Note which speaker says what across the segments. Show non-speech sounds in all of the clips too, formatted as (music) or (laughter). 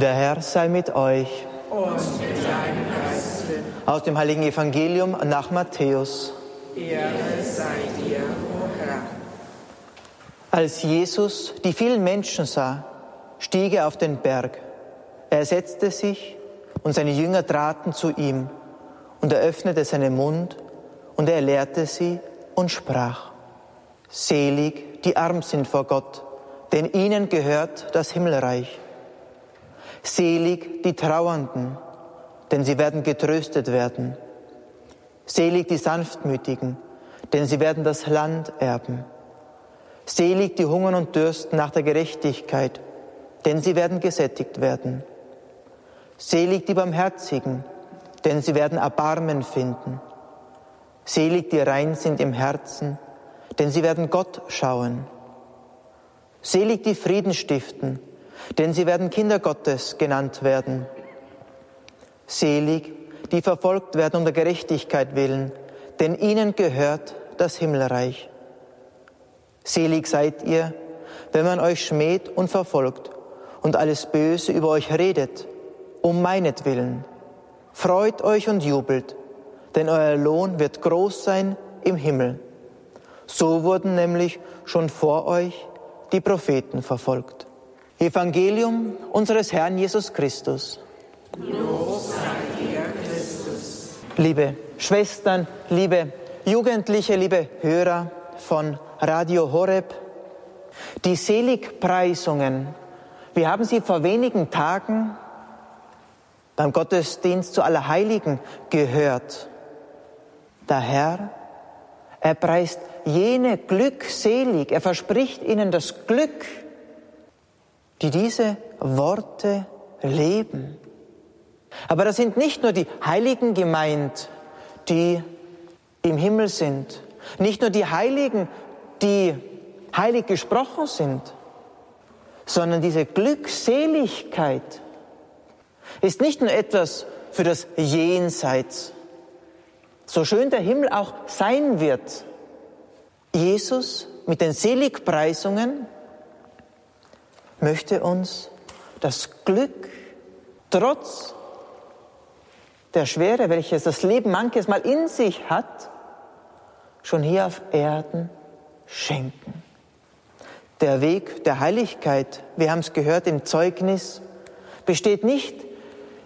Speaker 1: Der Herr sei mit euch.
Speaker 2: Und mit deinem Geiste.
Speaker 1: Aus dem heiligen Evangelium nach Matthäus.
Speaker 2: Ehre sei dir, o Herr.
Speaker 1: Als Jesus die vielen Menschen sah, stieg er auf den Berg. Er setzte sich und seine Jünger traten zu ihm und er öffnete seinen Mund und er lehrte sie und sprach, Selig, die arm sind vor Gott, denn ihnen gehört das Himmelreich. Selig die Trauernden, denn sie werden getröstet werden. Selig die Sanftmütigen, denn sie werden das Land erben. Selig die hungern und dürsten nach der Gerechtigkeit, denn sie werden gesättigt werden. Selig die Barmherzigen, denn sie werden Erbarmen finden. Selig die rein sind im Herzen, denn sie werden Gott schauen. Selig die Frieden stiften, denn sie werden Kinder Gottes genannt werden. Selig, die verfolgt werden um der Gerechtigkeit willen, denn ihnen gehört das Himmelreich. Selig seid ihr, wenn man euch schmäht und verfolgt und alles Böse über euch redet, um meinetwillen. Freut euch und jubelt, denn euer Lohn wird groß sein im Himmel. So wurden nämlich schon vor euch die Propheten verfolgt. Evangelium unseres Herrn Jesus Christus. Liebe Schwestern, liebe Jugendliche, liebe Hörer von Radio Horeb, die Seligpreisungen, wir haben sie vor wenigen Tagen beim Gottesdienst zu Allerheiligen gehört. Der Herr, er preist jene glückselig, er verspricht ihnen das Glück, die diese Worte leben. Aber das sind nicht nur die Heiligen gemeint, die im Himmel sind, nicht nur die Heiligen, die heilig gesprochen sind, sondern diese Glückseligkeit ist nicht nur etwas für das Jenseits, so schön der Himmel auch sein wird. Jesus mit den Seligpreisungen möchte uns das Glück trotz der Schwere, welches das Leben manches Mal in sich hat, schon hier auf Erden schenken. Der Weg der Heiligkeit, wir haben es gehört im Zeugnis, besteht nicht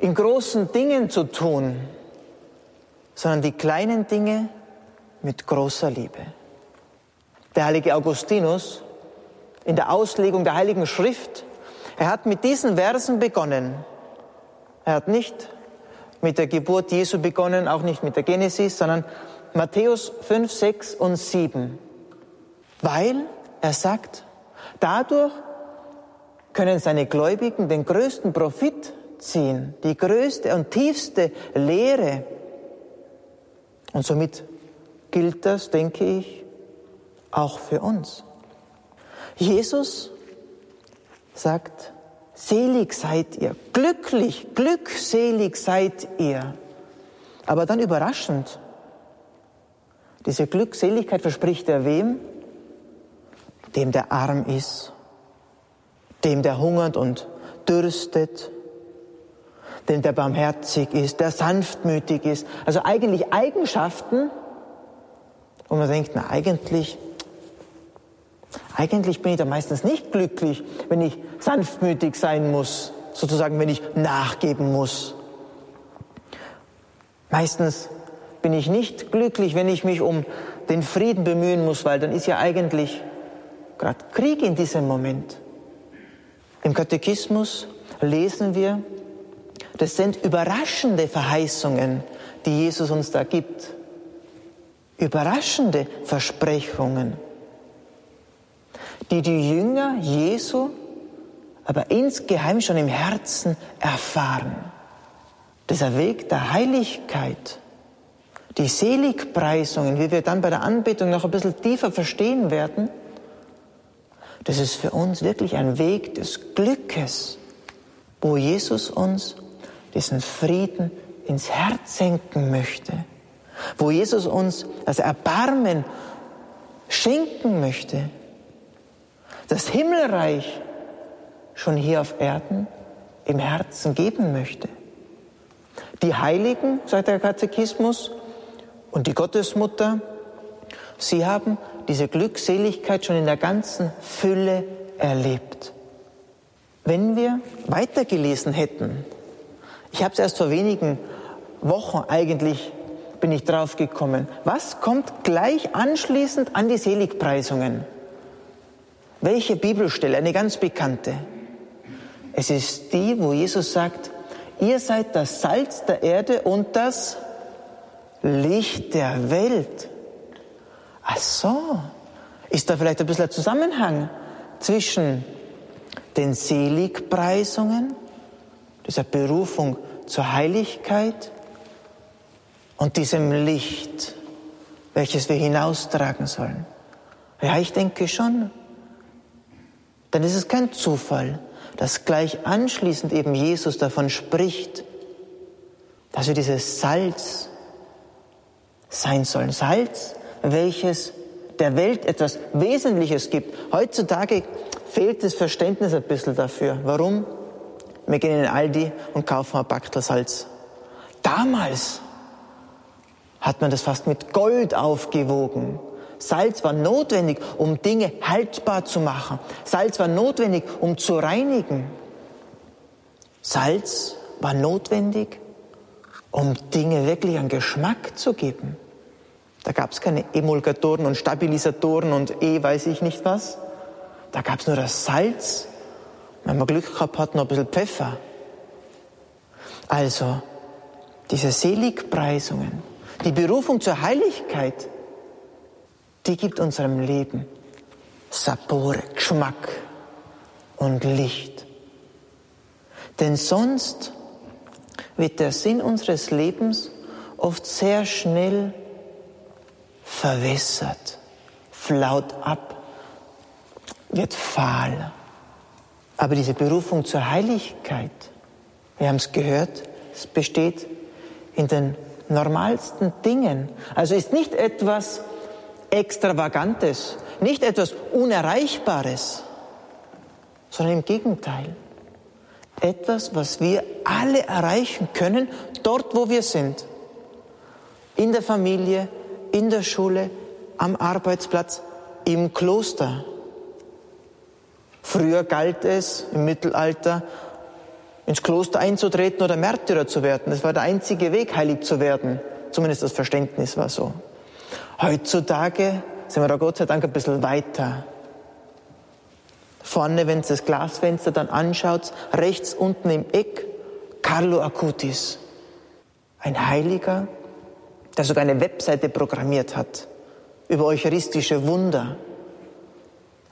Speaker 1: in großen Dingen zu tun, sondern die kleinen Dinge mit großer Liebe. Der heilige Augustinus in der Auslegung der Heiligen Schrift, er hat mit diesen Versen begonnen. Er hat nicht mit der Geburt Jesu begonnen, auch nicht mit der Genesis, sondern Matthäus 5, 6 und 7. Weil er sagt, dadurch können seine Gläubigen den größten Profit ziehen, die größte und tiefste Lehre. Und somit gilt das, denke ich, auch für uns. Jesus sagt, selig seid ihr, glücklich, glückselig seid ihr. Aber dann überraschend, diese Glückseligkeit verspricht er wem? Dem, der arm ist, dem, der hungert und dürstet, dem, der barmherzig ist, der sanftmütig ist. Also eigentlich Eigenschaften, wo man denkt, na eigentlich eigentlich bin ich da meistens nicht glücklich, wenn ich sanftmütig sein muss, sozusagen, wenn ich nachgeben muss. Meistens bin ich nicht glücklich, wenn ich mich um den Frieden bemühen muss, weil dann ist ja eigentlich gerade Krieg in diesem Moment. Im Katechismus lesen wir, das sind überraschende Verheißungen, die Jesus uns da gibt. Überraschende Versprechungen die die Jünger Jesu aber insgeheim schon im Herzen erfahren. Dieser Weg der Heiligkeit, die Seligpreisungen, wie wir dann bei der Anbetung noch ein bisschen tiefer verstehen werden, das ist für uns wirklich ein Weg des Glückes, wo Jesus uns diesen Frieden ins Herz senken möchte, wo Jesus uns das Erbarmen schenken möchte, das Himmelreich schon hier auf Erden im Herzen geben möchte. Die Heiligen, sagt der Katechismus, und die Gottesmutter, sie haben diese Glückseligkeit schon in der ganzen Fülle erlebt. Wenn wir weitergelesen hätten, ich habe es erst vor wenigen Wochen eigentlich, bin ich drauf gekommen, was kommt gleich anschließend an die Seligpreisungen? Welche Bibelstelle? Eine ganz bekannte. Es ist die, wo Jesus sagt, ihr seid das Salz der Erde und das Licht der Welt. Ach so, ist da vielleicht ein bisschen ein Zusammenhang zwischen den Seligpreisungen, dieser Berufung zur Heiligkeit und diesem Licht, welches wir hinaustragen sollen? Ja, ich denke schon. Dann ist es kein Zufall, dass gleich anschließend eben Jesus davon spricht, dass wir dieses Salz sein sollen. Salz, welches der Welt etwas Wesentliches gibt. Heutzutage fehlt das Verständnis ein bisschen dafür. Warum? Wir gehen in den Aldi und kaufen ein Backtel Salz. Damals hat man das fast mit Gold aufgewogen. Salz war notwendig, um Dinge haltbar zu machen. Salz war notwendig, um zu reinigen. Salz war notwendig, um Dinge wirklich einen Geschmack zu geben. Da gab es keine Emulgatoren und Stabilisatoren und eh weiß ich nicht was. Da gab es nur das Salz. Wenn man Glück gehabt hat, noch ein bisschen Pfeffer. Also, diese Seligpreisungen, die Berufung zur Heiligkeit, die gibt unserem Leben Sapore, Geschmack und Licht. Denn sonst wird der Sinn unseres Lebens oft sehr schnell verwässert, flaut ab, wird fahl. Aber diese Berufung zur Heiligkeit, wir haben es gehört, es besteht in den normalsten Dingen. Also ist nicht etwas Extravagantes, nicht etwas Unerreichbares, sondern im Gegenteil. Etwas, was wir alle erreichen können, dort, wo wir sind. In der Familie, in der Schule, am Arbeitsplatz, im Kloster. Früher galt es im Mittelalter, ins Kloster einzutreten oder Märtyrer zu werden. Das war der einzige Weg, heilig zu werden. Zumindest das Verständnis war so. Heutzutage sind wir da Gott sei Dank ein bisschen weiter. Vorne, wenn ihr das Glasfenster dann anschaut, rechts unten im Eck, Carlo Acutis. Ein Heiliger, der sogar eine Webseite programmiert hat über eucharistische Wunder.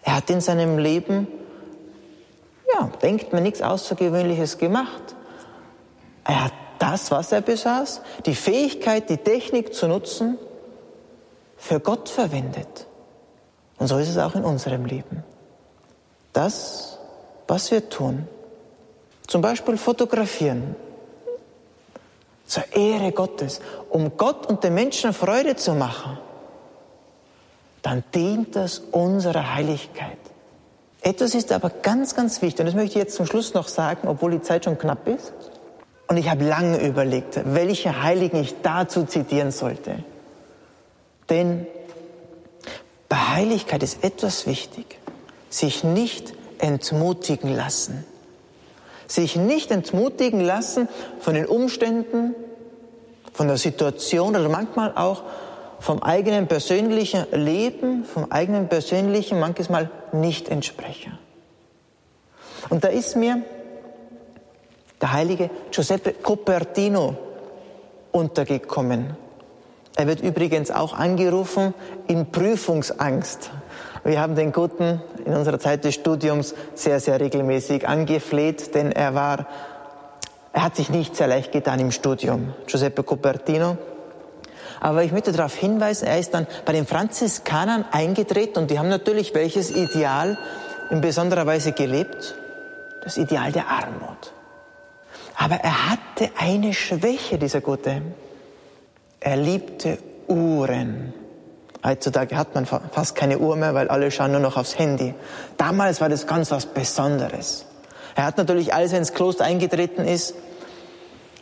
Speaker 1: Er hat in seinem Leben, ja, denkt man nichts Außergewöhnliches gemacht. Er hat das, was er besaß, die Fähigkeit, die Technik zu nutzen, für Gott verwendet. Und so ist es auch in unserem Leben. Das, was wir tun, zum Beispiel fotografieren, zur Ehre Gottes, um Gott und den Menschen Freude zu machen, dann dient das unserer Heiligkeit. Etwas ist aber ganz, ganz wichtig, und das möchte ich jetzt zum Schluss noch sagen, obwohl die Zeit schon knapp ist. Und ich habe lange überlegt, welche Heiligen ich dazu zitieren sollte. Denn bei Heiligkeit ist etwas wichtig. Sich nicht entmutigen lassen. Sich nicht entmutigen lassen von den Umständen, von der Situation oder manchmal auch vom eigenen persönlichen Leben, vom eigenen persönlichen, manchmal nicht entsprechen. Und da ist mir der heilige Giuseppe Copertino untergekommen. Er wird übrigens auch angerufen in Prüfungsangst. Wir haben den Guten in unserer Zeit des Studiums sehr, sehr regelmäßig angefleht, denn er war, er hat sich nicht sehr leicht getan im Studium. Giuseppe Copertino. Aber ich möchte darauf hinweisen, er ist dann bei den Franziskanern eingetreten und die haben natürlich welches Ideal in besonderer Weise gelebt? Das Ideal der Armut. Aber er hatte eine Schwäche, dieser Gute. Er liebte Uhren. Heutzutage hat man fast keine Uhr mehr, weil alle schauen nur noch aufs Handy. Damals war das ganz was Besonderes. Er hat natürlich, als er ins Kloster eingetreten ist,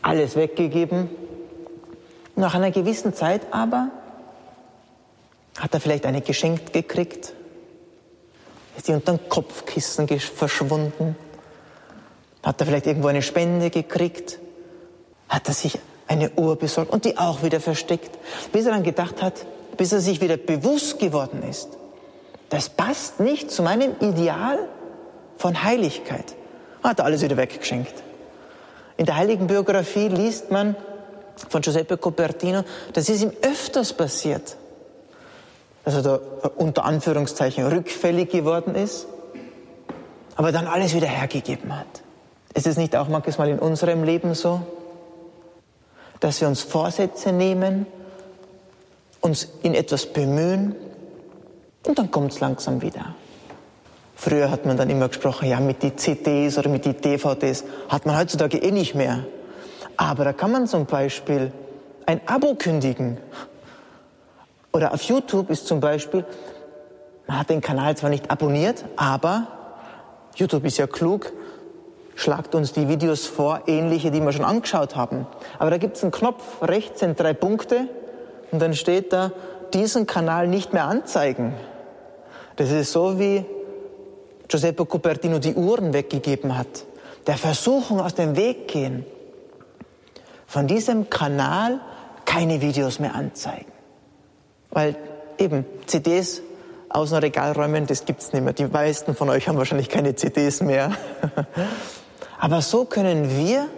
Speaker 1: alles weggegeben. Nach einer gewissen Zeit aber hat er vielleicht eine geschenkt gekriegt, ist die unter dem Kopfkissen verschwunden, hat er vielleicht irgendwo eine Spende gekriegt, hat er sich eine Uhr besorgt und die auch wieder versteckt, bis er dann gedacht hat, bis er sich wieder bewusst geworden ist, das passt nicht zu meinem Ideal von Heiligkeit. Hat er alles wieder weggeschenkt. In der heiligen Biografie liest man von Giuseppe Copertino, das ist ihm öfters passiert, dass er da unter Anführungszeichen rückfällig geworden ist, aber dann alles wieder hergegeben hat. Ist es nicht auch manchmal in unserem Leben so, dass wir uns Vorsätze nehmen, uns in etwas bemühen und dann kommt es langsam wieder. Früher hat man dann immer gesprochen, ja, mit den CDs oder mit den DVDs hat man heutzutage eh nicht mehr. Aber da kann man zum Beispiel ein Abo kündigen. Oder auf YouTube ist zum Beispiel, man hat den Kanal zwar nicht abonniert, aber YouTube ist ja klug, schlagt uns die Videos vor, ähnliche, die wir schon angeschaut haben. Aber da gibt es einen Knopf, rechts sind drei Punkte und dann steht da, diesen Kanal nicht mehr anzeigen. Das ist so wie Giuseppe Cupertino die Uhren weggegeben hat. Der Versuchung aus dem Weg gehen. Von diesem Kanal keine Videos mehr anzeigen. Weil eben CDs aus dem Regal räumen, das gibt's nicht mehr. Die meisten von euch haben wahrscheinlich keine CDs mehr. (laughs) Aber so können wir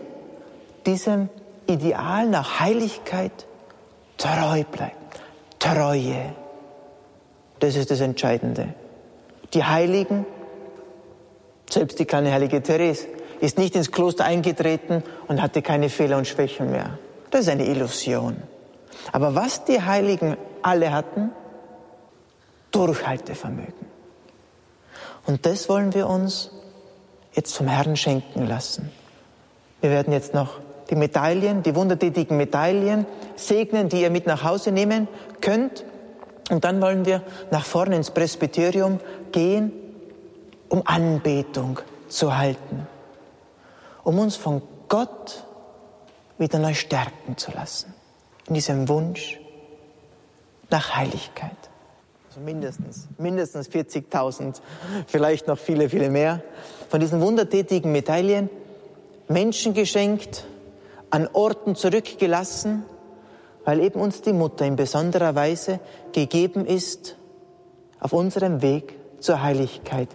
Speaker 1: diesem Ideal nach Heiligkeit treu bleiben. Treue. Das ist das Entscheidende. Die Heiligen, selbst die kleine heilige Therese, ist nicht ins Kloster eingetreten und hatte keine Fehler und Schwächen mehr. Das ist eine Illusion. Aber was die Heiligen alle hatten, Durchhaltevermögen. Und das wollen wir uns jetzt vom Herrn schenken lassen. Wir werden jetzt noch die Medaillen, die wundertätigen Medaillen segnen, die ihr mit nach Hause nehmen könnt. Und dann wollen wir nach vorne ins Presbyterium gehen, um Anbetung zu halten, um uns von Gott wieder neu stärken zu lassen, in diesem Wunsch nach Heiligkeit. Also mindestens, mindestens 40.000, vielleicht noch viele, viele mehr, von diesen wundertätigen Medaillen Menschen geschenkt, an Orten zurückgelassen, weil eben uns die Mutter in besonderer Weise gegeben ist auf unserem Weg zur Heiligkeit.